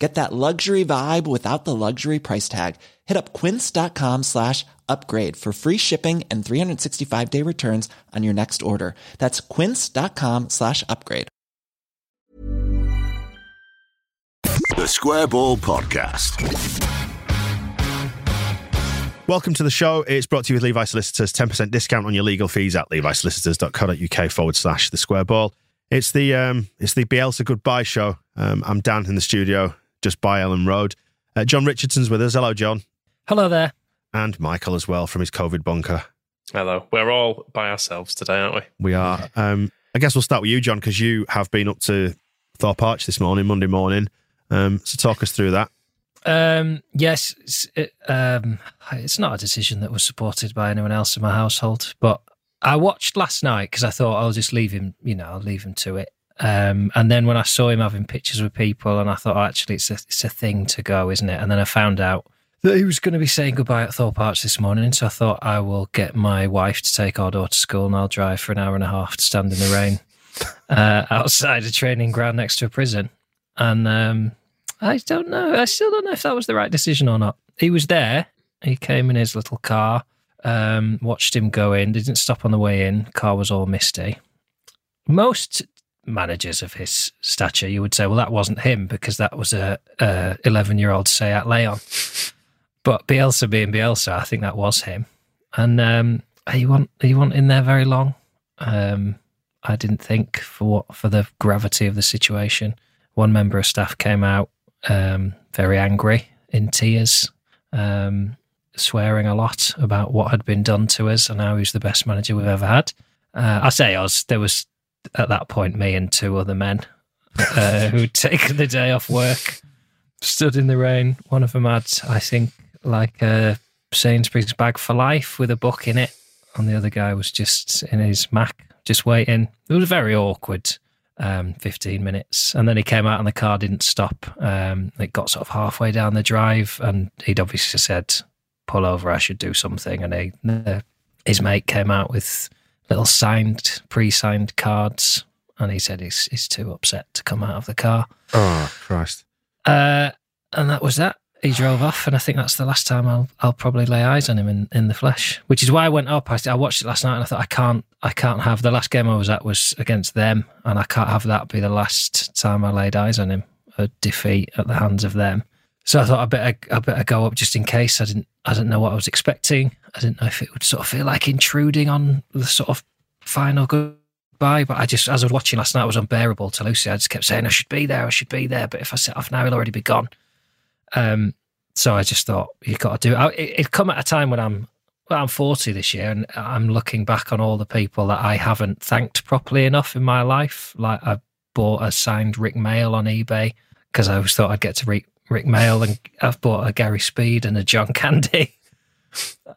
Get that luxury vibe without the luxury price tag. Hit up quince.com slash upgrade for free shipping and 365 day returns on your next order. That's quince.com slash upgrade. The Square Ball Podcast. Welcome to the show. It's brought to you with Levi Solicitors. 10% discount on your legal fees at levisolicitors.co.uk forward slash the square ball. It's the um, it's the Bielsa goodbye show. Um, I'm Dan in the studio, just by Elland Road. Uh, Jon Richardson's with us. Hello, Jon. Hello there. And Michael as well from his COVID bunker. Hello. We're all by ourselves today, aren't we? We are. Um, I guess we'll start with you, Jon, because you have been up to Thorpe Arch this morning, Monday morning. Um, so talk us through that. Um, yes, it's, it, um, it's not a decision that was supported by anyone else in my household, but I watched last night because I thought I'll just leave him, you know, I'll leave him to it. Um, and then when I saw him having pictures with people, and I thought, oh, actually, it's a, it's a thing to go, isn't it? And then I found out that he was going to be saying goodbye at Thorpe Arch this morning. So I thought I will get my wife to take our daughter to school, and I'll drive for an hour and a half to stand in the rain uh, outside a training ground next to a prison. And um, I don't know. I still don't know if that was the right decision or not. He was there. He came in his little car. Um, watched him go in. Didn't stop on the way in. Car was all misty. Most managers of his stature, you would say, well, that wasn't him because that was a eleven-year-old Seat Leon. But Bielsa being Bielsa, I think that was him. And um, he want he want in there very long. Um, I didn't think for what for the gravity of the situation. One member of staff came out um, very angry, in tears, um, swearing a lot about what had been done to us and how he's the best manager we've ever had. Uh, I say us. There was at that point me and two other men uh, who'd taken the day off work, stood in the rain. One of them had, I think, like a Sainsbury's bag for life with a book in it, and the other guy was just in his Mac, just waiting. It was very awkward. Um, 15 minutes. And then he came out and the car didn't stop. Um, it got sort of halfway down the drive and he'd obviously said, pull over, I should do something. And he, uh, his mate came out with little signed, pre signed cards. And he said he's, he's too upset to come out of the car. Oh, Christ. Uh, and that was that. He drove off, and I think that's the last time I'll I'll probably lay eyes on him in, in the flesh. Which is why I went up. I, I watched it last night, and I thought I can't I can't have the last game I was at was against them, and I can't have that be the last time I laid eyes on him. A defeat at the hands of them. So I thought I better I better go up just in case. I didn't I didn't know what I was expecting. I didn't know if it would sort of feel like intruding on the sort of final goodbye. But I just as I was watching last night, it was unbearable to Lucy. I just kept saying I should be there, I should be there. But if I set off now, he'll already be gone. Um, so I just thought you've got to do it. It, it come at a time when I'm well, I'm 40 this year, and I'm looking back on all the people that I haven't thanked properly enough in my life. Like I bought a signed Rick Mayall on eBay because I always thought I'd get to Rick, Mayall, and I've bought a Gary Speed and a John Candy.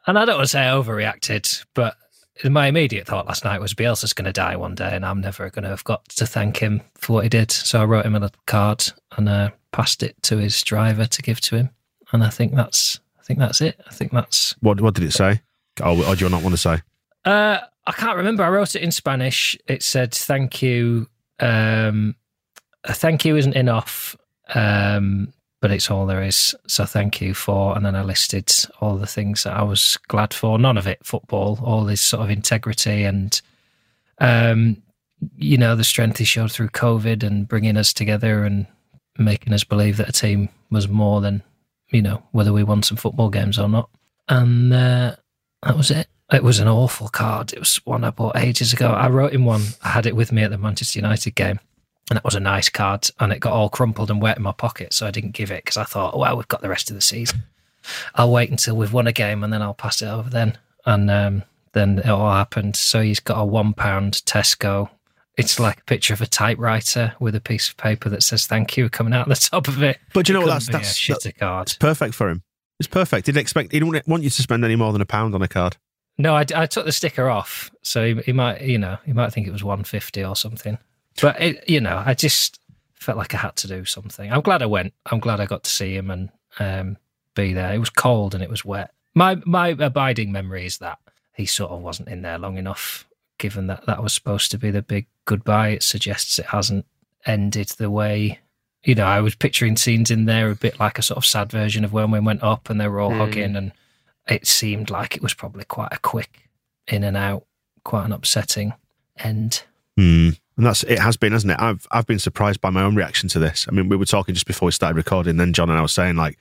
and I don't want to say I overreacted, but my immediate thought last night was Bielsa's going to die one day, and I'm never going to have got to thank him for what he did. So I wrote him a little card and uh, passed it to his driver to give to him and I think that's I think that's it. I think that's what. What did it say? Or, or do you not want to say? Uh, I can't remember. I wrote it in Spanish. It said, "Thank you." Um, thank you isn't enough, um, but it's all there is. So thank you for. And then I listed all the things that I was glad for. None of it football. All this sort of integrity and, um, you know, the strength he showed through COVID and bringing us together and making us believe that a team was more than you know, whether we won some football games or not. And uh, that was it. It was an awful card. It was one I bought ages ago. I wrote him one. I had it with me at the Manchester United game, and that was a nice card. And it got all crumpled and wet in my pocket, so I didn't give it because I thought, well, we've got the rest of the season. I'll wait until we've won a game and then I'll pass it over then. And um, then it all happened. So he's got a one pound Tesco. It's like a picture of a typewriter with a piece of paper that says "Thank you" coming out the top of it. But you know It what? That's that's a shitter card. It's perfect for him. It's perfect. He didn't expect. He didn't want you to spend any more than a pound on a card. No, I, I took the sticker off, so he, he might, you know, he might think it was one fifty or something. But it, you know, I just felt like I had to do something. I'm glad I went. I'm glad I got to see him and um, be there. It was cold and it was wet. My my abiding memory is that he sort of wasn't in there long enough. Given that that was supposed to be the big goodbye, it suggests it hasn't ended the way. You know, I was picturing scenes in there a bit like a sort of sad version of when we went up and they were all Hmm. hugging, and it seemed like it was probably quite a quick in and out, quite an upsetting end. Hmm. And that's it has been, hasn't it? I've I've been surprised by my own reaction to this. I mean, we were talking just before we started recording. Then Jon and I were saying like,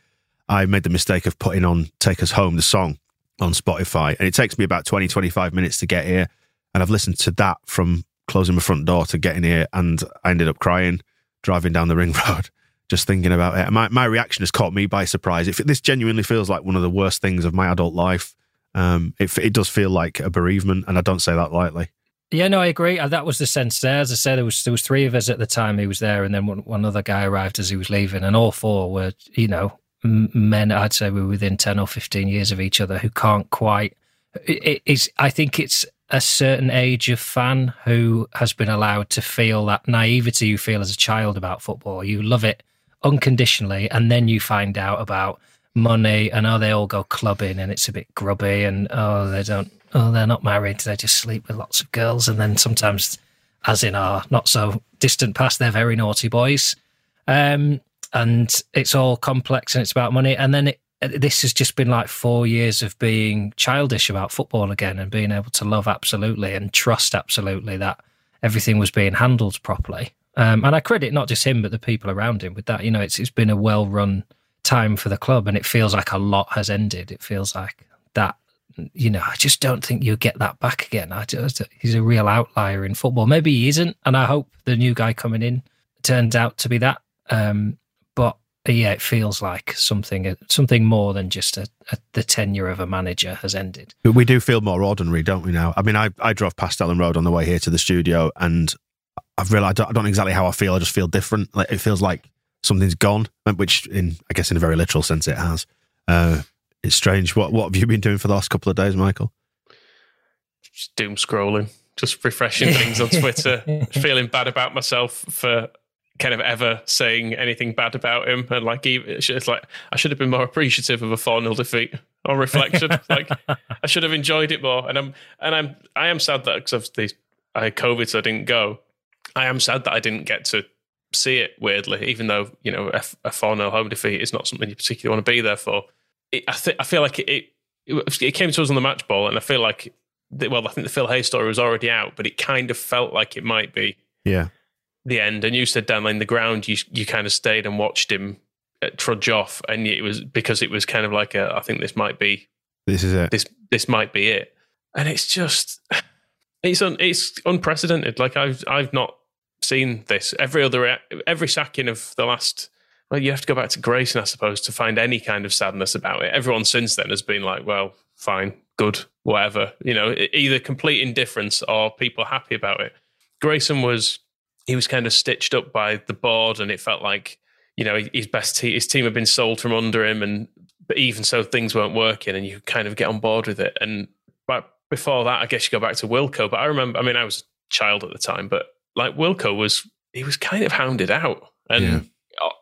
I made the mistake of putting on "Take Us Home" the song on Spotify, and it takes me about 20, 25 minutes to get here. And I've listened to that from closing my front door to getting here, and I ended up crying driving down the ring road, just thinking about it. My my reaction has caught me by surprise. If this genuinely feels like one of the worst things of my adult life, um, it it does feel like a bereavement, and I don't say that lightly. Yeah, no, I agree. Uh, That was the sense there. As I said, there was there was three of us at the time he was there, and then one, one other guy arrived as he was leaving, and all four were, you know, men. I'd say we were within ten or fifteen years of each other who can't quite. It, it's. I think it's a certain age of fan who has been allowed to feel that naivety you feel as a child about football. You love it unconditionally, and then you find out about money and oh, they all go clubbing and it's a bit grubby, and oh, they don't oh, they're not married, they just sleep with lots of girls. And then sometimes, as in our not so distant past, they're very naughty boys. Um, and it's all complex and it's about money. And then it, this has just been like four years of being childish about football again and being able to love absolutely and trust absolutely that everything was being handled properly. Um, and I credit not just him, but the people around him with that. You know, it's, it's been a well run time for the club and it feels like a lot has ended. It feels like that you know, I just don't think you'll get that back again. I just, he's a real outlier in football. Maybe he isn't, and I hope the new guy coming in turns out to be that. Um, but yeah, it feels like something something more than just a, a, the tenure of a manager has ended. We do feel more ordinary, don't we? Now, I mean, I, I drove past Elland Road on the way here to the studio, and I've realized I don't, I don't know exactly how I feel. I just feel different. Like it feels like something's gone, which, in I guess, in a very literal sense, it has. Uh, it's strange. What what have you been doing for the last couple of days, Michael? Just doom scrolling, just refreshing things on Twitter, feeling bad about myself for kind of ever saying anything bad about him, and like even, it's like I should have been more appreciative of a four 0 defeat on reflection. like I should have enjoyed it more, and I'm and I'm I am sad that because of the I had COVID, so I didn't go. I am sad that I didn't get to see it. Weirdly, even though you know a four 0 home defeat is not something you particularly want to be there for. It, I think I feel like it, it it came to us on the match ball, and I feel like well, I think the Phil Hay story was already out, but it kind of felt like it might be Yeah. the end. And you said down in the ground, you you kind of stayed and watched him uh, trudge off, and it was because it was kind of like a, I think this might be This is it. this this might be it, and it's just it's un, it's unprecedented. Like I've I've not seen this. Every other every sacking of the last. Well, you have to go back to Grayson, I suppose, to find any kind of sadness about it. Everyone since then has been like, well, fine, good, whatever. You know, either complete indifference or people happy about it. Grayson was he was kind of stitched up by the board, and it felt like you know his best te- his team had been sold from under him, and but even so, things weren't working, and you kind of get on board with it. And but before that, I guess you go back to Wilko. But I remember, I mean, I was a child at the time, but like Wilko was, he was kind of hounded out, and Yeah.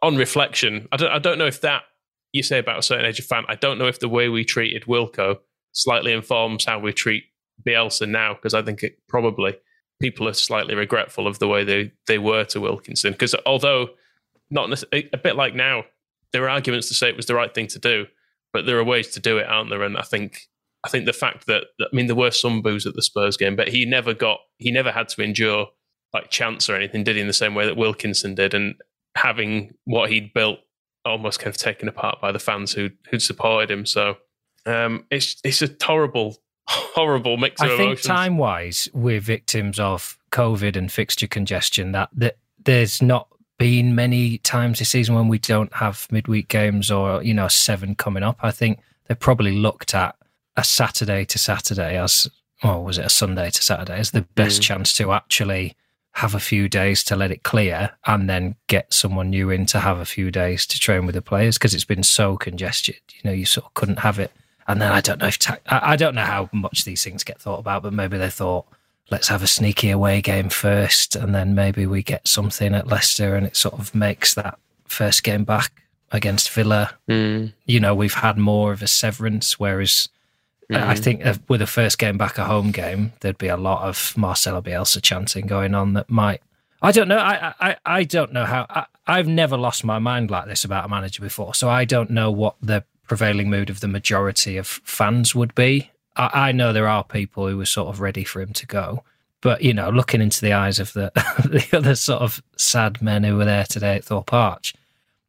On reflection, I don't, I don't know if that you say about a certain age of fan. I don't know if the way we treated Wilko slightly informs how we treat Bielsa now, because I think it probably people are slightly regretful of the way they, they were to Wilkinson. Because although not a bit like now, there are arguments to say it was the right thing to do, but there are ways to do it, aren't there? And I think I think the fact that I mean there were some boos at the Spurs game, but he never got he never had to endure like chance or anything, did he? In the same way that Wilkinson did, and having what he'd built almost kind of taken apart by the fans who who'd supported him. So um, it's it's a horrible horrible mix I think emotions. time wise, we're victims of COVID and fixture congestion. That, that there's not been many times this season when we don't have midweek games or you know seven coming up. I think they probably looked at a Saturday to Saturday as, or was it a Sunday to Saturday as the best Mm. chance to actually have a few days to let it clear and then get someone new in to have a few days to train with the players because it's been so congested. You know, you sort of couldn't have it. And then I don't know if ta- I I don't know how much these things get thought about, but maybe they thought let's have a sneaky away game first, and then maybe we get something at Leicester, and it sort of makes that first game back against Villa. Mm. You know, we've had more of a severance, whereas I mm-hmm. think with a first game back, a home game, there'd be a lot of Marcelo Bielsa chanting going on that might. I don't know. I I, I don't know how. I, I've never lost my mind like this about a manager before, so I don't know what the prevailing mood of the majority of fans would be. I, I know there are people who were sort of ready for him to go, but you know, looking into the eyes of the the other sort of sad men who were there today at Thorpe Arch,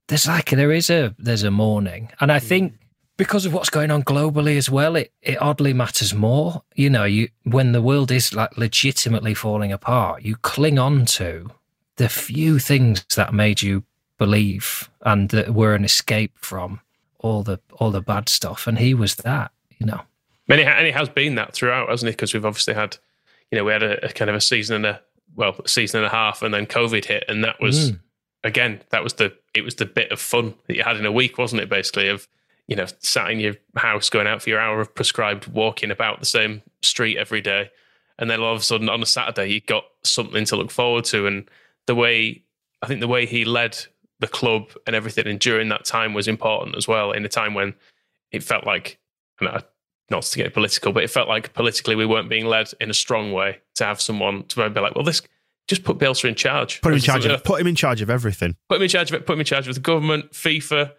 there's like there is a there's a mourning, and I mm. think because of what's going on globally as well, it, it oddly matters more. You know, you when the world is like legitimately falling apart, you cling on to the few things that made you believe and that were an escape from all the all the bad stuff. And he was that, you know. And it, and it has been that throughout, hasn't it? Because we've obviously had, you know, we had a, a kind of a season and a well, a season and a half, and then COVID hit, and that was Mm. again that was the it was the bit of fun that you had in a week, wasn't it? Basically, of you know, sat in your house, going out for your hour of prescribed walking about the same street every day, and then all of a sudden on a Saturday you got something to look forward to, and the way I think the way he led the club and everything, and during that time was important as well. In a time when it felt like, and I, not to get political, but it felt like politically we weren't being led in a strong way. To have someone to be like, well, this just put Bielsa in charge. Put him in charge of put him in charge of everything. put him in charge of it. Put him in charge of the government, FIFA,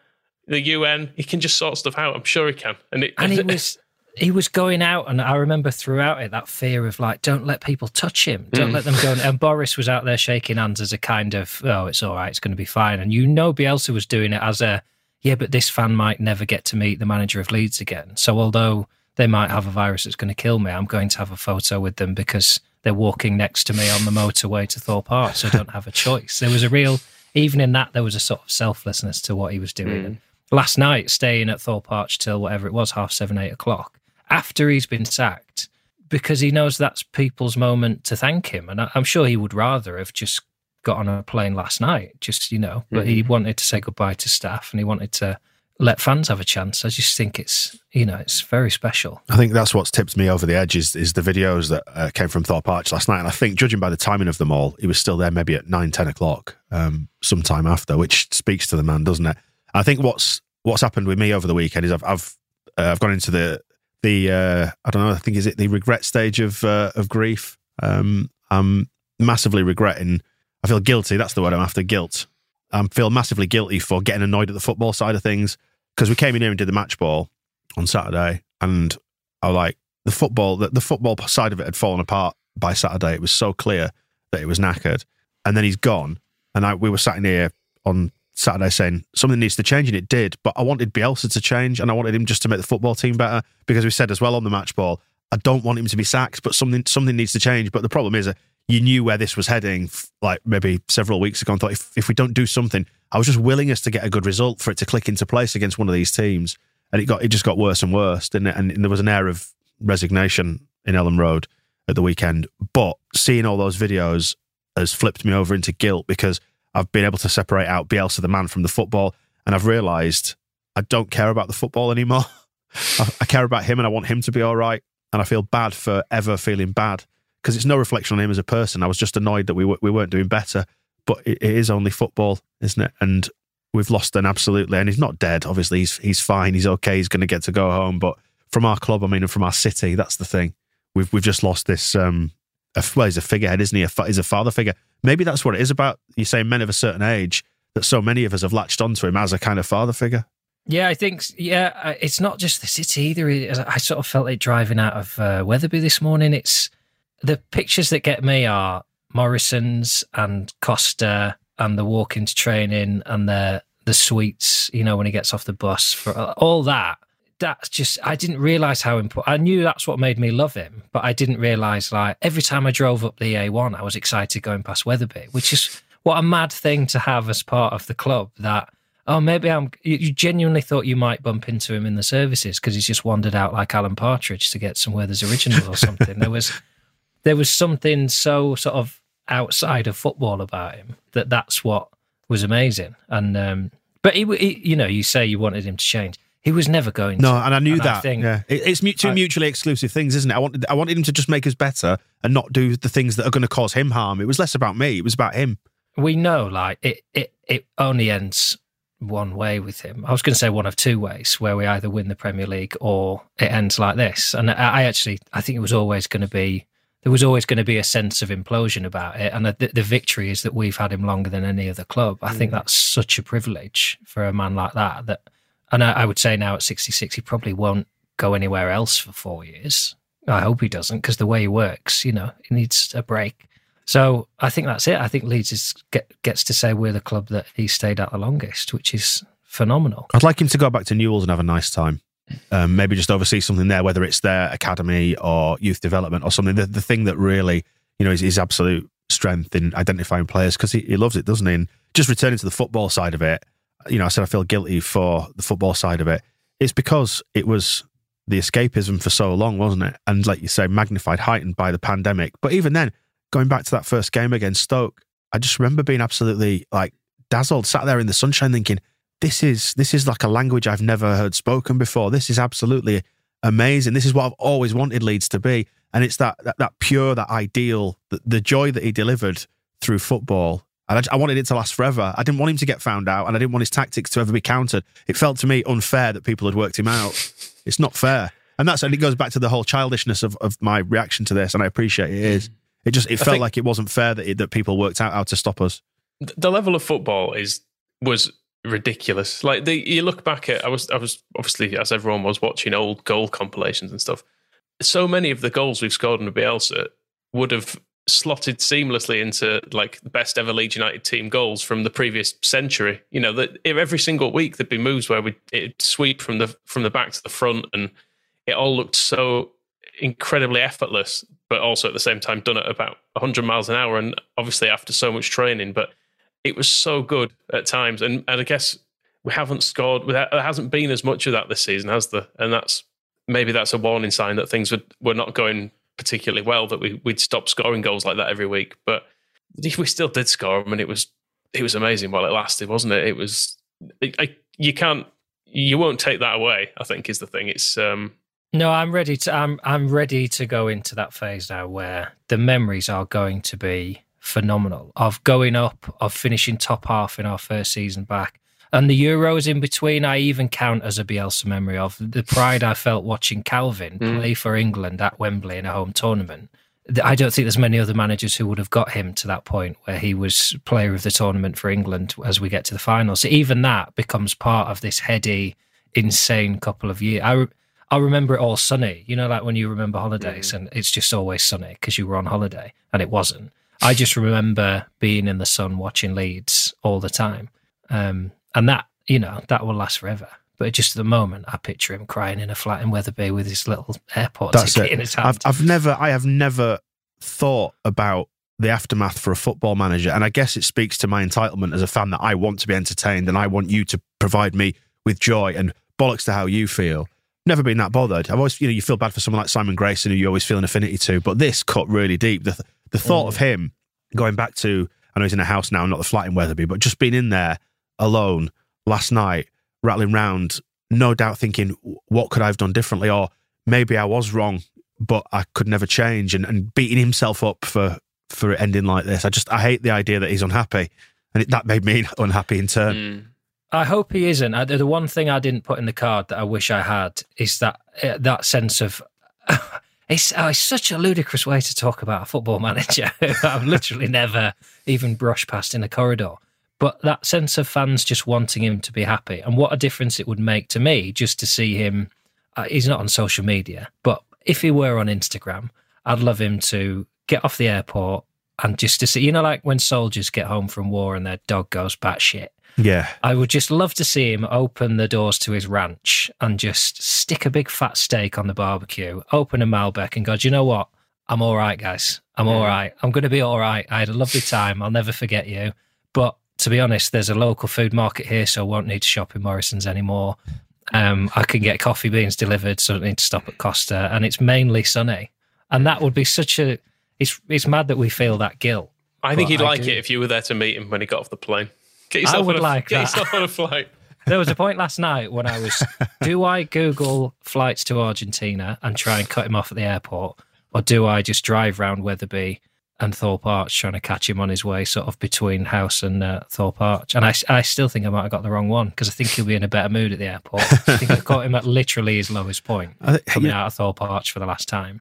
the UN. He can just sort stuff out. I'm sure he can. And it, And he was he was going out, and I remember throughout it that fear of like, don't let people touch him, don't Mm. let them go. And Boris was out there shaking hands as a kind of, oh, it's all right, it's going to be fine. And you know, Bielsa was doing it as a, yeah, but this fan might never get to meet the manager of Leeds again. So although they might have a virus that's going to kill me, I'm going to have a photo with them because they're walking next to me on the motorway to Thorpe Park, so I don't have a choice. There was a real, even in that, there was a sort of selflessness to what he was doing. And last night, staying at Thorpe Arch till whatever it was, half seven, eight o'clock, after he's been sacked, because he knows that's people's moment to thank him. And I, I'm sure he would rather have just got on a plane last night, just, you know, but he wanted to say goodbye to staff and he wanted to let fans have a chance. I just think it's, you know, it's very special. I think that's what's tipped me over the edge is, is the videos that uh, came from Thorpe Arch last night. And I think, judging by the timing of them all, he was still there maybe at nine, 10 o'clock, um, sometime after, which speaks to the man, doesn't it? I think what's what's happened with me over the weekend is I've I've uh, I've gone into the the uh, I don't know I think is it the regret stage of uh, of grief. Um, I'm massively regretting. I feel guilty. That's the word I'm after. Guilt. I feel massively guilty for getting annoyed at the football side of things because we came in here and did the match ball on Saturday, and I was like the football the, the football side of it had fallen apart by Saturday. It was so clear that it was knackered, and then he's gone, and I, we were sat in here on Saturday saying something needs to change, and it did. But I wanted Bielsa to change, and I wanted him just to make the football team better because we said as well on the match ball, I don't want him to be sacked, but something something needs to change. But the problem is, you knew where this was heading, like maybe several weeks ago, and thought if, if we don't do something, I was just willing us to get a good result for it to click into place against one of these teams, and it got it just got worse and worse, didn't it? And, and there was an air of resignation in Elland Road at the weekend. But seeing all those videos has flipped me over into guilt because I've been able to separate out Bielsa the man from the football, and I've realised I don't care about the football anymore. I, I care about him, and I want him to be all right. And I feel bad for ever feeling bad because it's no reflection on him as a person. I was just annoyed that we we weren't doing better. But it, it is only football, isn't it? And we've lost an absolutely, and he's not dead. Obviously, he's he's fine. He's okay. He's going to get to go home. But from our club, I mean, and from our city, that's the thing. We've we've just lost this. Um, a, well, he's a figurehead, isn't he? A, he's a father figure. Maybe that's what it is about. You say men of a certain age that so many of us have latched onto him as a kind of father figure. Yeah, I think yeah. It's not just the city either. I sort of felt it driving out of uh, Wetherby this morning. It's the pictures that get me are Morrison's and Costa and the walk into training and the the sweets. You know when he gets off the bus for uh, all that that's just I didn't realize how important. I knew that's what made me love him, but I didn't realize like every time I drove up the A1, I was excited going past Wetherby, which is what a mad thing to have as part of the club. That oh maybe I'm. You genuinely thought you might bump into him in the services because he's just wandered out like Alan Partridge to get some Werther's original or something. there was there was something so sort of outside of football about him that that's what was amazing. And um, but he, he, you know, you say you wanted him to change. He was never going No, to. and I knew And I that. think- yeah, It- it's two I- mutually exclusive things, isn't it? I wanted, I wanted him to just make us better and not do the things that are going to cause him harm. It was less about me; it was about him. we know like it, it, it only ends one way with him. I was going to say one of two ways, where we either win the Premier League or it ends like this. And I, I actually, I think it was always going to be, there was always going to be a sense of implosion about it. And the, the victory is that we've had him longer than any other club. I think mm. that's such a privilege for a man like that. That, and I, I would say now at 66, he probably won't go anywhere else for four years. I hope he doesn't, because the way he works, you know, he needs a break. So I think that's it. I think Leeds is, get, gets to say we're the club that he stayed at the longest, which is phenomenal. I'd like him to go back to Newell's and have a nice time. Um, maybe just oversee something there, whether it's their academy or youth development or something. The, the thing that really, you know, is his absolute strength in identifying players because he, he loves it, doesn't he? And just returning to the football side of it, you know, I said I feel guilty for the football side of it. It's because it was the escapism for so long, wasn't it? And like you say, magnified, heightened by the pandemic. But even then, going back to that first game against Stoke, I just remember being absolutely like dazzled, sat there in the sunshine thinking, this is this is like a language I've never heard spoken before. This is absolutely amazing. This is what I've always wanted Leeds to be. And it's that that, that pure, that ideal, the, the joy that he delivered through football. And I, I wanted it to last forever. I didn't want him to get found out, and I didn't want his tactics to ever be countered. It felt to me unfair that people had worked him out. It's not fair, and that's and it goes back to the whole childishness of, of my reaction to this, and I appreciate it is. It just it I felt like it wasn't fair that it, that people worked out how to stop us. the level of football is was ridiculous. Like the, you look back at, I was I was obviously as everyone was watching old goal compilations and stuff. So many of the goals we've scored under Bielsa would have slotted seamlessly into like the best ever Leeds United team goals from the previous century. You know that every single week there'd be moves where we it sweep from the from the back to the front, and it all looked so incredibly effortless, but also at the same time done at about 100 miles an hour, and obviously after so much training, but it was so good at times, and, and I guess we haven't scored. There hasn't been as much of that this season, has there? And that's maybe that's a warning sign that things were, were not going particularly well. That we we'd stop scoring goals like that every week, but we still did score them, and it was it was amazing while it lasted, wasn't it? It was I, I, you can't you won't take that away. I think is the thing. It's um No, I'm ready to. I'm I'm ready to go into that phase now where the memories are going to be phenomenal of going up, of finishing top half in our first season back, and the Euros in between. I even count as a Bielsa memory of the pride I felt watching Calvin play for England at Wembley in a home tournament. I don't think there's many other managers who would have got him to that point where he was player of the tournament for England as we get to the finals. So even that becomes part of this heady, insane couple of years. I I remember it all sunny. You know, like when you remember holidays and it's just always sunny because you were on holiday and it wasn't. I just remember being in the sun watching Leeds all the time. Um, and that, you know, that will last forever. But just at the moment, I picture him crying in a flat in Wetherby with his little airport That's ticket it. in his hand. I've, I've never, I have never thought about the aftermath for a football manager, and I guess it speaks to my entitlement as a fan that I want to be entertained and I want you to provide me with joy and bollocks to how you feel. Never been that bothered. I've always, you know, you feel bad for someone like Simon Grayson who you always feel an affinity to, but this cut really deep. The the thought of mm. him going back to, I know he's in a house now, not the flat in Wetherby, but just being in there alone last night, rattling round, no doubt thinking, what could I have done differently? Or maybe I was wrong, but I could never change and, and beating himself up for, for it ending like this. I just, I hate the idea that he's unhappy. And it, that made me unhappy in turn. mm, I hope he isn't. I, the one thing I didn't put in the card that I wish I had is that uh, that sense of. It's, oh, it's such a ludicrous way to talk about a football manager I've literally never even brushed past in a corridor. But that sense of fans just wanting him to be happy, and what a difference it would make to me just to see him. Uh, he's not on social media, but if he were on Instagram, I'd love him to get off the airport and just to see, you know, like when soldiers get home from war and their dog goes batshit Yeah. I would just love to see him open the doors to his ranch and just stick a big fat steak on the barbecue, open a Malbec, and go, Do you know what? I'm all right, guys. I'm all right. I'm going to be all right. I had a lovely time. I'll never forget you. But to be honest, there's a local food market here, so I won't need to shop in Morrison's anymore. Um, I can get coffee beans delivered, so I don't need to stop at Costa, and it's mainly sunny. And that would be such a. It's it's mad that we feel that guilt. I think he'd I like do. it if you were there to meet him when he got off the plane. Get yourself would on a, like get that. yourself on a flight. There was a point last night when I was, do I Google flights to Argentina and try and cut him off at the airport, or do I just drive round Wetherby and Thorpe Arch trying to catch him on his way, sort of between house and uh, Thorpe Arch? And I, I still think I might have got the wrong one because I think he'll be in a better mood at the airport. I think I caught him at literally his lowest point I coming yeah. out of Thorpe Arch for the last time.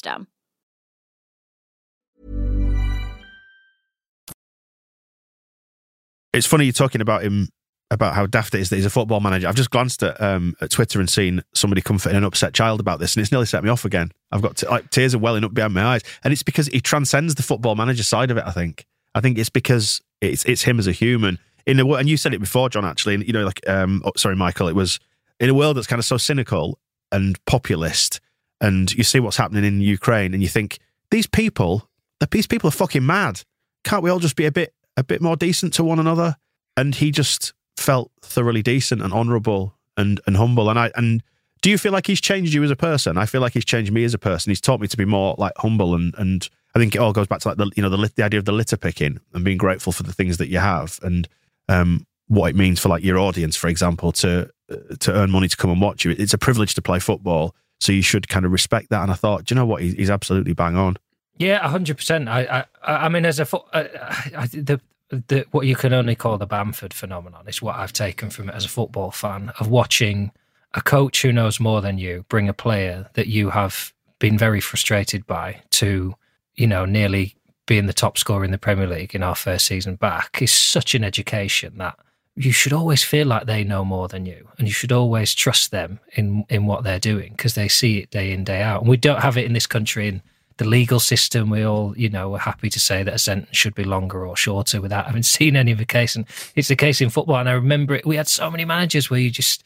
It's funny you're talking about him about how daft it is that he's a football manager. I've just glanced at um, at Twitter and seen somebody comforting an upset child about this, and it's nearly set me off again. I've got t- like tears are welling up behind my eyes, and it's because he transcends the football manager side of it. I think. I think it's because it's it's him as a human in a and you said it before, Jon. Actually, and you know, like um, oh, sorry, Michael. It was in a world that's kind of so cynical and populist, and you see what's happening in Ukraine, and you think these people, these people are fucking mad. Can't we all just be a bit a bit more decent to one another? And he just felt thoroughly decent and honourable and and humble. And I and do you feel like he's changed you as a person? I feel like he's changed me as a person. He's taught me to be more like humble and and I think it all goes back to like the you know the the idea of the litter picking and being grateful for the things that you have and um what it means for like your audience, for example, to uh, to earn money to come and watch you. It's a privilege to play football, so you should kind of respect that. And I thought, do you know what? He's absolutely bang on. Yeah, hundred percent. I, I, I mean, as a I, uh, I, the, the what you can only call the Bamford phenomenon is what I've taken from it as a football fan of watching a coach who knows more than you bring a player that you have been very frustrated by to, you know, nearly being the top scorer in the Premier League in our first season back is such an education that you should always feel like they know more than you and you should always trust them in in what they're doing because they see it day in day out. And we don't have it in this country in the legal system. We all you know are happy to say that a sentence should be longer or shorter without having seen any of the case and it's the case in football and i remember it we had so many managers where you just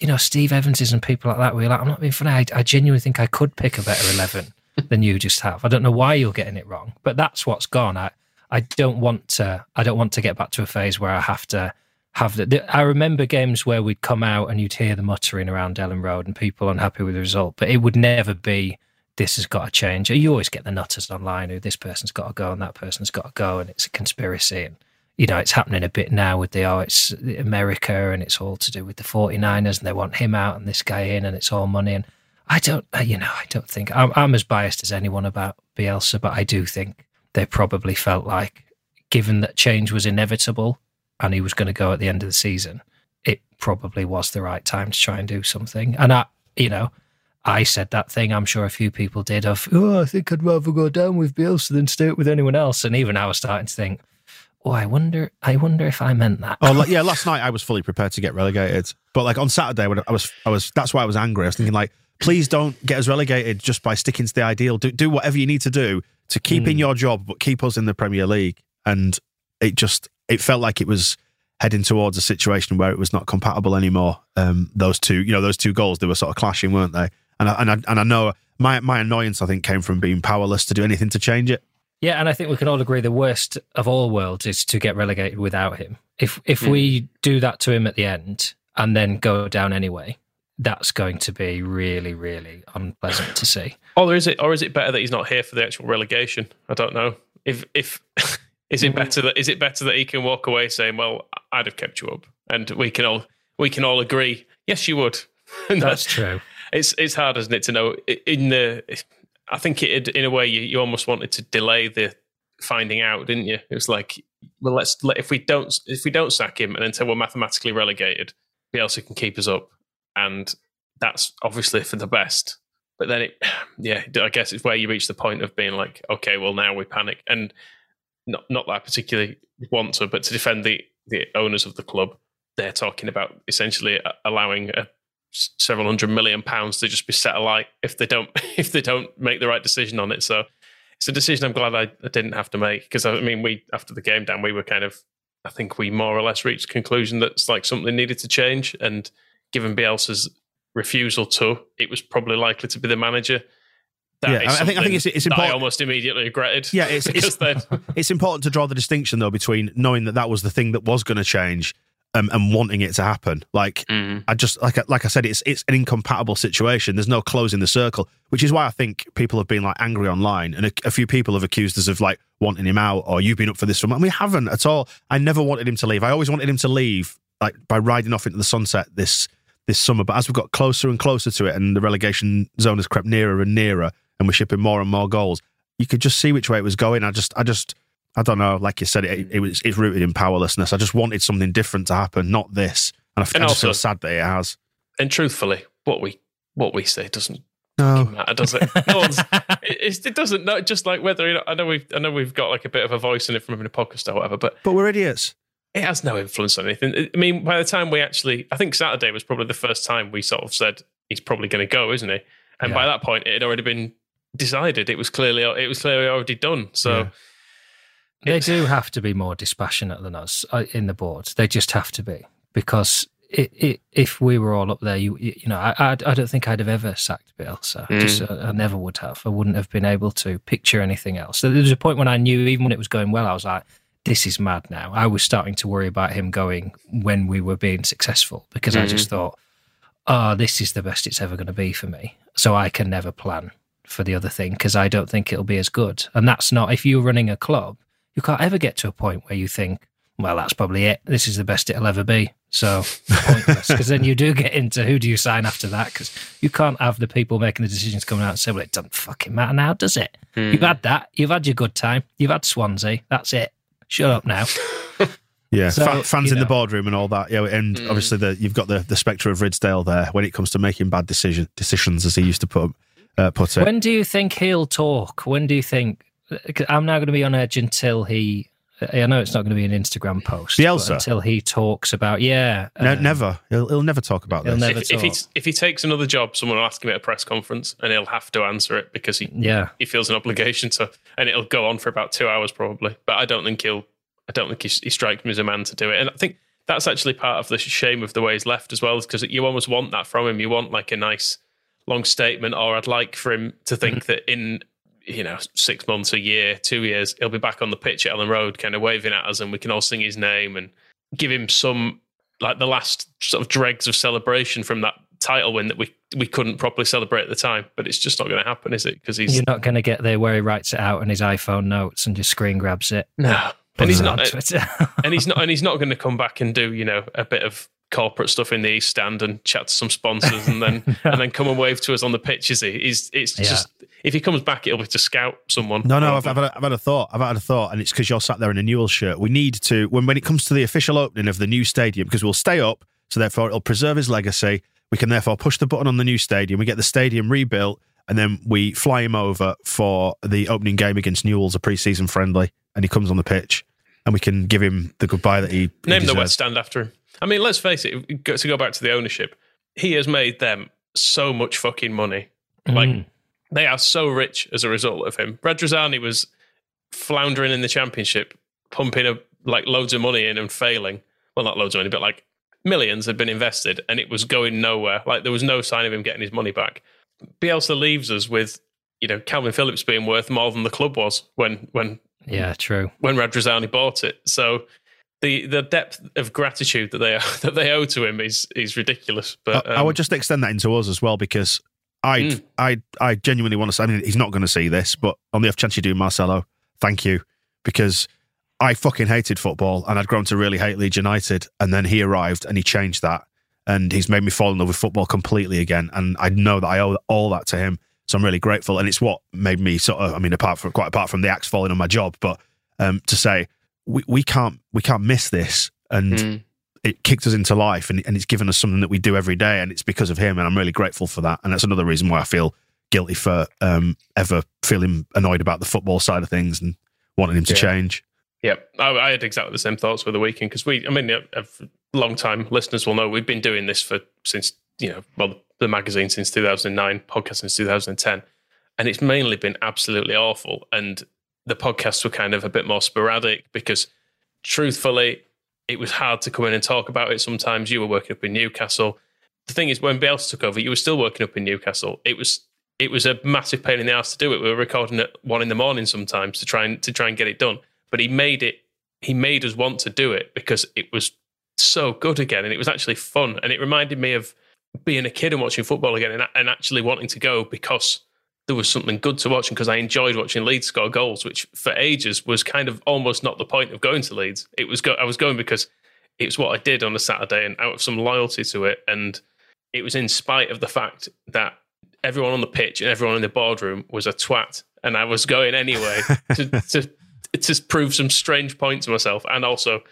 you know steve evanses and people like that where you're like i'm not being funny. I, I genuinely think i could pick a better 11 than you just have. I don't know why you're getting it wrong but that's what's gone. I i don't want to i don't want to get back to a phase where i have to have the I remember games where we'd come out and you'd hear the muttering around Elland Road and people unhappy with the result, but it would never be this has got to change. You always get the nutters online who this person's got to go and that person's got to go and it's a conspiracy and you know it's happening a bit now with the oh it's America and it's all to do with the 49ers and they want him out and this guy in and it's all money and I don't, uh, you know, I don't think I'm, I'm as biased as anyone about Bielsa, but I do think they probably felt like, given that change was inevitable and he was going to go at the end of the season, it probably was the right time to try and do something. And I, you know, I said that thing. I'm sure a few people did of, oh, I think I'd rather go down with Bielsa than stay with anyone else. And even I was starting to think, oh, I wonder, I wonder if I meant that. Oh, yeah. Last night I was fully prepared to get relegated, but like on Saturday when I was, I was. That's why I was angry. I was thinking like, please don't get us relegated just by sticking to the ideal. Do do whatever you need to do to keep in hmm. your job, but keep us in the Premier League. And it just, it felt like it was heading towards a situation where it was not compatible anymore. Um, those two, you know, those two goals, they were sort of clashing, weren't they? And I, and I, and I know my my annoyance, I think, came from being powerless to do anything to change it. Yeah, and I think we can all agree the worst of all worlds is to get relegated without him. If if we do that to him at the end and then go down anyway, that's going to be really, really unpleasant to see. Or is it, or is it better that he's not here for the actual relegation? I don't know. If if is it mm-hmm. better that is it better that he can walk away saying, "Well, I'd have kept you up," and we can all we can all agree, yes, you would. And That's true. it's it's hard, isn't it, to know in the. I think it in a way you, you almost wanted to delay the finding out, didn't you? It was like, well, let's let if we don't if we don't sack him and until we're mathematically relegated, Bielsa can keep us up, and that's obviously for the best. But then it, yeah, I guess it's where you reach the point of being like, okay, well now we panic, and not not that I particularly want to, but to defend the the owners of the club, they're talking about essentially allowing a several hundred million pounds to just be set alight if they don't if they don't make the right decision on it. So it's a decision I'm glad I, I didn't have to make because I mean we after the game down we were kind of I think we more or less reached conclusion that it's like something needed to change and given Bielsa's refusal to, it was probably likely to be the manager. Yeah, I think- I think it's- it's that I almost immediately regretted. Yeah, it's it's, then it's important to draw the distinction though between knowing that that was the thing that was going to change um, and wanting it to happen. Like I just like like I said, it's it's an incompatible situation. There's no closing the circle, which is why I think people have been like angry online, and a, a few people have accused us of like wanting him out or you've been up for this from. And we haven't at all. I never wanted him to leave. I always wanted him to leave, like by riding off into the sunset this this summer. But as we've got closer and closer to it, and the relegation zone has crept nearer and nearer, and we're shipping more and more goals, you could just see which way it was going. I just, I just, I don't know. Like you said, it, it was it's rooted in powerlessness. I just wanted something different to happen, not this. And I, f- And I just feel also- sad that it has. and truthfully, what we what we say doesn't No. matter, does it? No it, it doesn't. No, just like whether you know, I know we've I know we've got like a bit of a voice in it from having a podcast or whatever, but But we're idiots. it has no influence on anything. I mean, by the time we actually, I think Saturday was probably the first time we sort of said he's probably going to go, isn't he? And by that point, it had already been decided. It was clearly it was clearly already done. So Yeah. They do have to be more dispassionate than us uh, in the board. They just have to be because it, it, if we were all up there, you you you know, I, I I don't think I'd have ever sacked Bielsa. I Just uh, I never would have. I wouldn't have been able to picture anything else. So there was a point when I knew, even when it was going well, I was like, "This is mad." Now I was starting to worry about him going when we were being successful because I just thought, "Oh, this is the best it's ever going to be for me." So I can never plan for the other thing because I don't think it'll be as good. And that's not if you're running a club you can't ever get to a point where you think, well, that's probably it. This is the best it'll ever be. So pointless. Because then you do get into who do you sign after that? Because you can't have the people making the decisions coming out and say, well, it doesn't fucking matter now, does it? Hmm. You've had that. You've had your good time. You've had Swansea. That's it. Shut up now. Yeah, So, fa- fans you in the boardroom and all that. Yeah, and hmm. obviously the, you've got the, the spectre of Ridsdale there when it comes to making bad decision decisions, as he used to put uh, put it. When do you think he'll talk? When do you think? 'cause I'm now going to be on edge until he. I know it's not going to be an Instagram post. but Bielsa? Until he talks about, yeah. Ne- uh, never, he'll, he'll never talk about He'll this. never if, if he if he takes another job, someone will ask him at a press conference, and he'll have to answer it because he Yeah. he feels an obligation to, and it'll go on for about two hours probably. But I don't think he'll, I don't think he, he strikes me as a man to do it. And I think that's actually part of the shame of the way he's left as well, is because you almost want that from him. You want like a nice long statement, or I'd like for him to think mm-hmm. that in you know six months, a year, two years, he'll be back on the pitch at Elland Road, kind of waving at us, and we can all sing his name and give him some like the last sort of dregs of celebration from that title win that we we couldn't properly celebrate at the time. But it's just not going to happen, is it? Because he's You're not going to get there where he writes it out on his iPhone notes and just screen grabs it. no, and he's not, uh, Twitter. and he's not, and he's not going to come back and do you know a bit of corporate stuff in the East Stand and chat to some sponsors, and then and then come and wave to us on the pitch. Is he? He's, it's Yeah. just if he comes back, it'll be to scout someone. No, no, I've, I've, had a, I've had a thought. I've had a thought, and it's because you're sat there in a Newell shirt. We need to, when, when it comes to the official opening of the new stadium, because we'll stay up, so therefore it'll preserve his legacy. We can therefore push the button on the new stadium. We get the stadium rebuilt, and then we fly him over for the opening game against Newell's, a pre-season friendly, and he comes on the pitch, and we can give him the goodbye that he he Name the. West Stand after him. I mean, let's face it. To go back to the ownership, he has made them so much fucking money. Like Mm. they are so rich as a result of him. Radrizzani was floundering in the championship, pumping a, like loads of money in and failing. Well, not loads of money, but like millions had been invested, and it was going nowhere. Like there was no sign of him getting his money back. Bielsa leaves us with you know Kalvin Phillips being worth more than the club was when when Yeah, true. when Radrizzani bought it. So the the depth of gratitude that they that they owe to him is is ridiculous. But I, I um, would just extend that into us as well because I Mm. I I genuinely want to say. I mean, he's not going to see this, but on the off chance you do, Marcelo, thank you because I fucking hated football and I'd grown to really hate Leeds United, and then he arrived and he changed that, and he's made me fall in love with football completely again, and I know that I owe all that to him. So I'm really grateful, and it's what made me sort of. I mean, apart from quite apart from the axe falling on my job, but um, to say we, we can't we can't miss this, and mm, it kicked us into life and, and it's given us something that we do every day. And it's because of him. And i'm really grateful for that. And that's another reason why i feel guilty for um, ever feeling annoyed about the football side of things and wanting him to Yeah. change. Yeah, I, I had exactly the same thoughts with the weekend because we, I mean, a long time listeners will know we've been doing this for since you know, well, the magazine since 2009, podcast since 2010, and it's mainly been absolutely awful. And the podcasts were kind of a bit more sporadic because, truthfully, it was hard to come in and talk about it. Sometimes you were working up in Newcastle. The thing is, when Bielsa took over, you were still working up in Newcastle. It was it was a massive pain in the ass to do it. We were recording at one in the morning sometimes to try and to try and get it done. But he made it. He made us want to do it because it was so good again, and it was actually fun. And it reminded me of being a kid and watching football again, and, and actually wanting to go because there was something good to watch, and because I enjoyed watching Leeds score goals, which for ages was kind of almost not the point of going to Leeds. It was go- I was going because it was what I did on a Saturday, and out of some loyalty to it, and it was in spite of the fact that everyone on the pitch and everyone in the boardroom was a twat, and I was going anyway to, to to prove some strange point to myself, and also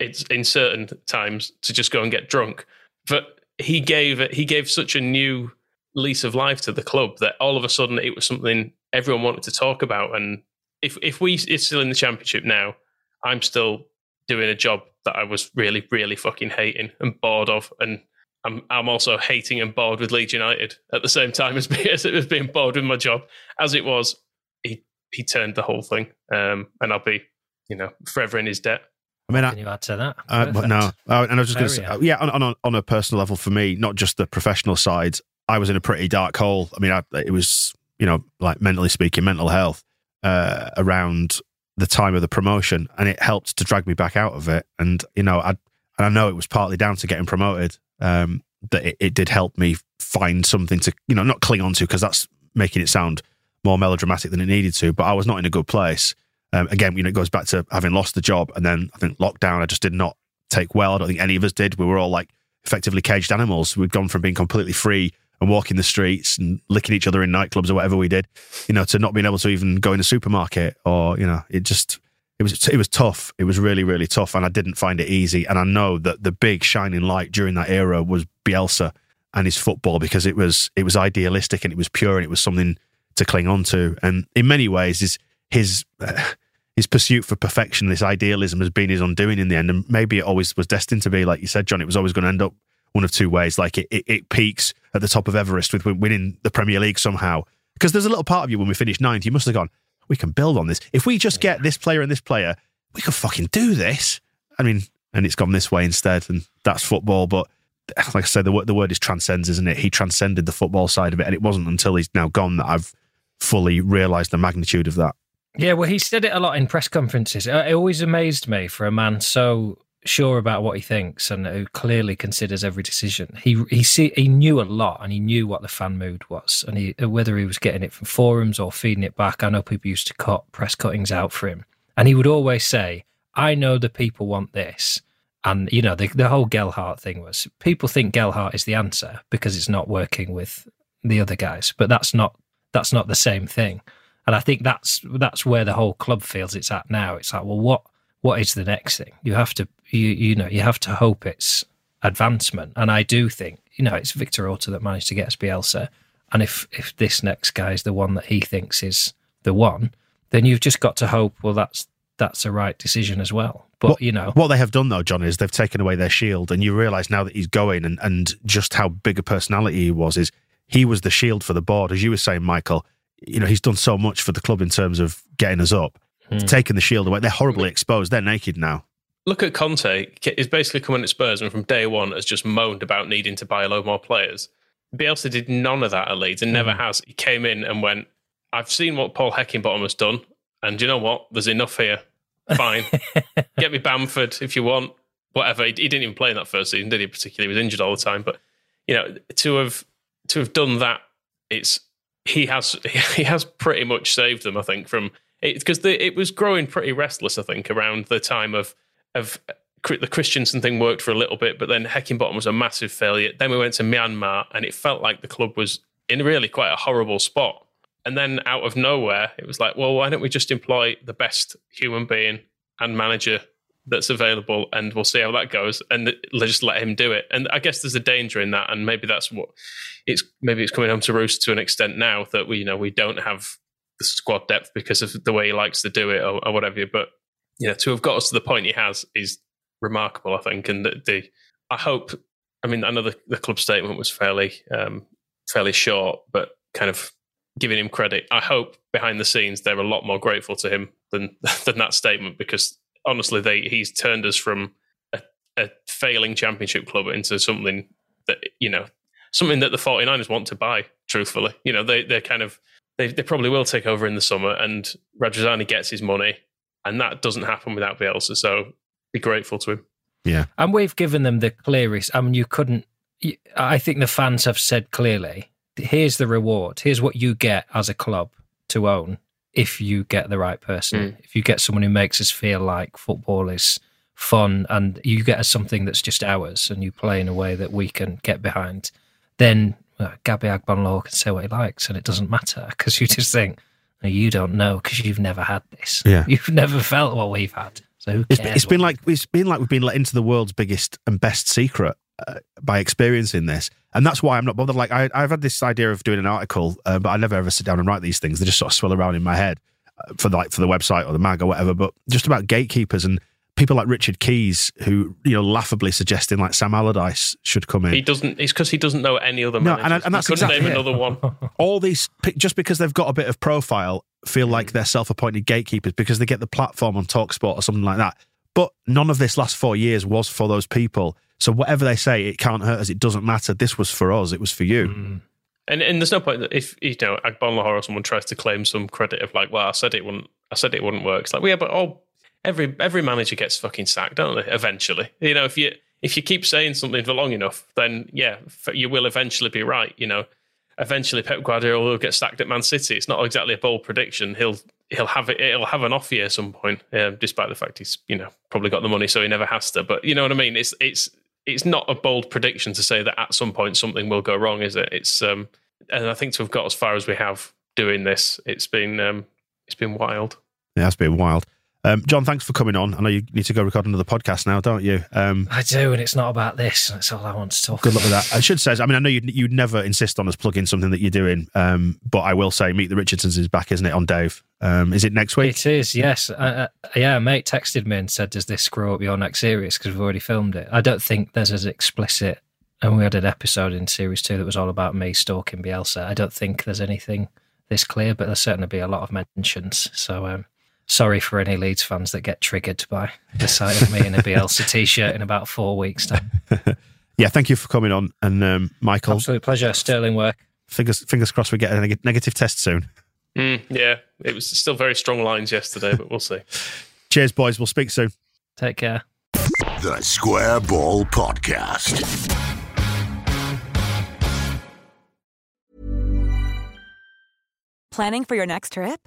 it's in certain times to just go and get drunk. But he gave it. He gave such a new lease of life to the club that all of a sudden it was something everyone wanted to talk about. And if if we is still in the championship now, I'm still doing a job that I was really really fucking hating and bored of, and I'm I'm also hating and bored with Leeds United at the same time as, being- as, as being bored with my job. As it was, he he turned the whole thing, um, and I'll be you know forever in his debt. i mean I, Can you add to that? Uh, no, uh, and I was just going to say, uh, yeah, on, on, on a personal level for me, not just the professional side, I was in a pretty dark hole. I mean, I, it was, you know, like mentally speaking, mental health uh, around the time of the promotion, and it helped to drag me back out of it. And you know, I and I know it was partly down to getting promoted. Um, that it, it did help me find something to, you know, not cling on to because that's making it sound more melodramatic than it needed to. But I was not in a good place. Um, again, you know, it goes back to having lost the job, and then I think lockdown. I just did not take well. I don't think any of us did. We were all like effectively caged animals. We'd gone from being completely free and walking the streets and licking each other in nightclubs or whatever we did, you know, to not being able to even go in a supermarket or you know, it just it was it was tough. It was really really tough, and I didn't find it easy. And I know that the big shining light during that era was Bielsa and his football because it was it was idealistic and it was pure and it was something to cling on to. And in many ways, his his his pursuit for perfection, this idealism, has been his undoing in the end. And maybe it always was destined to be, like you said, Jon. It was always going to end up one of two ways. Like it, it, it peaks at the top of Everest with winning the Premier League somehow. Because there's a little part of you when we finished ninth, you must have gone, we can build on this. If we just get this player and this player, we could fucking do this. I mean, and it's gone this way instead, and that's football. But like I said, the word, the word is transcends, isn't it? He transcended the football side of it, and it wasn't until he's now gone that I've fully realised the magnitude of that. Yeah, well, he said it a lot in press conferences. Uh, It always amazed me for a man so sure about what he thinks and who clearly considers every decision. He he see, he knew a lot and he knew what the fan mood was, and he whether he was getting it from forums or feeding it back. I know people used to cut press cuttings out for him, and he would always say, "I know the people want this." And you know, the the whole Gelhardt thing was people think Gelhardt is the answer because it's not working with the other guys, but that's not that's not the same thing. And I think that's that's where the whole club feels it's at now. It's like, well, what what is the next thing? You have to you you know you have to hope it's advancement. And I do think you know it's Victor Orta that managed to get us Bielsa. And if if this next guy is the one that he thinks is the one, then you've just got to hope. Well, that's that's a right decision as well. But what, you know, what they have done though, Jon, is they've taken away their shield, and you realise now that he's going, and and just how big a personality he was. Is he was the shield for the board, as you were saying, Michael. You know, he's done so much for the club in terms of getting us up, Hmm. taking the shield away. They're horribly exposed. They're naked now. Look at Conte. He's basically coming at Spurs and from day one has just moaned about needing to buy a load more players. Bielsa did none of that at Leeds and never mm. has. He came in and went, I've seen what Paul Heckingbottom has done, and you know what? There's enough here. Fine. Get me Bamford if you want. Whatever. He, he didn't even play in that first season, did he? Particularly, he was injured all the time. But you know, to have to have done that, it's he has he has pretty much saved them. I think from it because it was growing pretty restless. I think around the time of of uh, the Christiansen thing worked for a little bit, but then Heckingbottom was a massive failure. Then we went to Myanmar, and it felt like the club was in really quite a horrible spot. And then out of nowhere, it was like, well, why don't we just employ the best human being and manager that's available, and we'll see how that goes, and just let him do it. And I guess there's a danger in that, and maybe that's what it's maybe it's coming home to roost to an extent now that we you know we don't have the squad depth because of the way he likes to do it or, or whatever. But yeah, to have got us to the point he has is remarkable, I think. And the, the I hope, I mean, I know the, the club statement was fairly um, fairly short, but kind of giving him credit. I hope behind the scenes they're a lot more grateful to him than than that statement because honestly, they he's turned us from a, a failing championship club into something that you know something that the 49ers want to buy. Truthfully, you know, they they're kind of they, they probably will take over in the summer, and Radrizzani gets his money, and that doesn't happen without Bielsa. So be grateful to him. Yeah, and we've given them the clearest. I mean, you couldn't. I think the fans have said clearly, "Here's the reward. Here's what you get as a club to own if you get the right person. Mm. If you get someone who makes us feel like football is fun, and you get us something that's just ours, and you play in a way that we can get behind, then." Well, Gabby Agbonlahor can say what he likes, and it doesn't matter because you just think, no, you don't know because you've never had this. Yeah. You've never felt what we've had. So who it's, it's been like it's been like we've been let into the world's biggest and best secret uh, by experiencing this, and that's why I'm not bothered. Like I, I've had this idea of doing an article, uh, but I never ever sit down and write these things. They just sort of swirl around in my head uh, for the, like for the website or the mag or whatever. But just about gatekeepers and people like Richard Keys, who you know laughably suggesting like Sam Allardyce should come in. He doesn't. It's because he doesn't know any other No, and I- and that's he couldn't exactly name it. another one. all these just because they've got a bit of profile feel like they're self-appointed gatekeepers because they get the platform on Talksport or something like that. But none of this last four years was for those people. So whatever they say, it can't hurt us. It doesn't matter. This was for us. It was for you. Mm. And and there's no point that if you know Agbonlahor or someone tries to claim some credit of like, well, I said it wouldn't. I said it wouldn't work. It's like, well, yeah, but oh, every every manager gets fucking sacked, don't they? Eventually, you know, if you if you keep saying something for long enough, then yeah, you will eventually be right. You know, eventually Pep Guardiola will get sacked at Man City. It's not exactly a bold prediction. He'll he'll have it. He'll have an off year at some point, um, despite the fact he's you know probably got the money, so he never has to. But you know what I mean? It's it's it's not a bold prediction to say that at some point something will go wrong, is it? It's um, and I think to have got as far as we have doing this, it's been um, it's been wild. That's been wild. Um, Jon, thanks for coming on. I know you need to go record another podcast now, don't you? Um, I do, and it's not about this. That's all I want to talk good luck with that. I should say, I mean, I know you you never insist on us plugging something that you're doing, um, but I will say, Meet the Richardsons is back, isn't it, on Dave? Um, is it next week? It is, yes. Uh, uh, yeah, mate texted me and said, "Does this screw up your next series? Because we've already filmed it." I don't think there's as explicit. And we had an episode in series two that was all about me stalking Bielsa. I don't think there's anything this clear, but there'll certainly be a lot of mentions. So, um, sorry for any Leeds fans that get triggered by the sight of me in a Bielsa t-shirt in about four weeks' time. Yeah, thank you for coming on. And um, Michael, Absolute pleasure. Sterling work. fingers fingers crossed we get a neg- negative test soon. Mm, yeah, it was still very strong lines yesterday, but we'll see. Cheers, boys. We'll speak soon. Take care. The Square Ball Podcast. Planning for your next trip?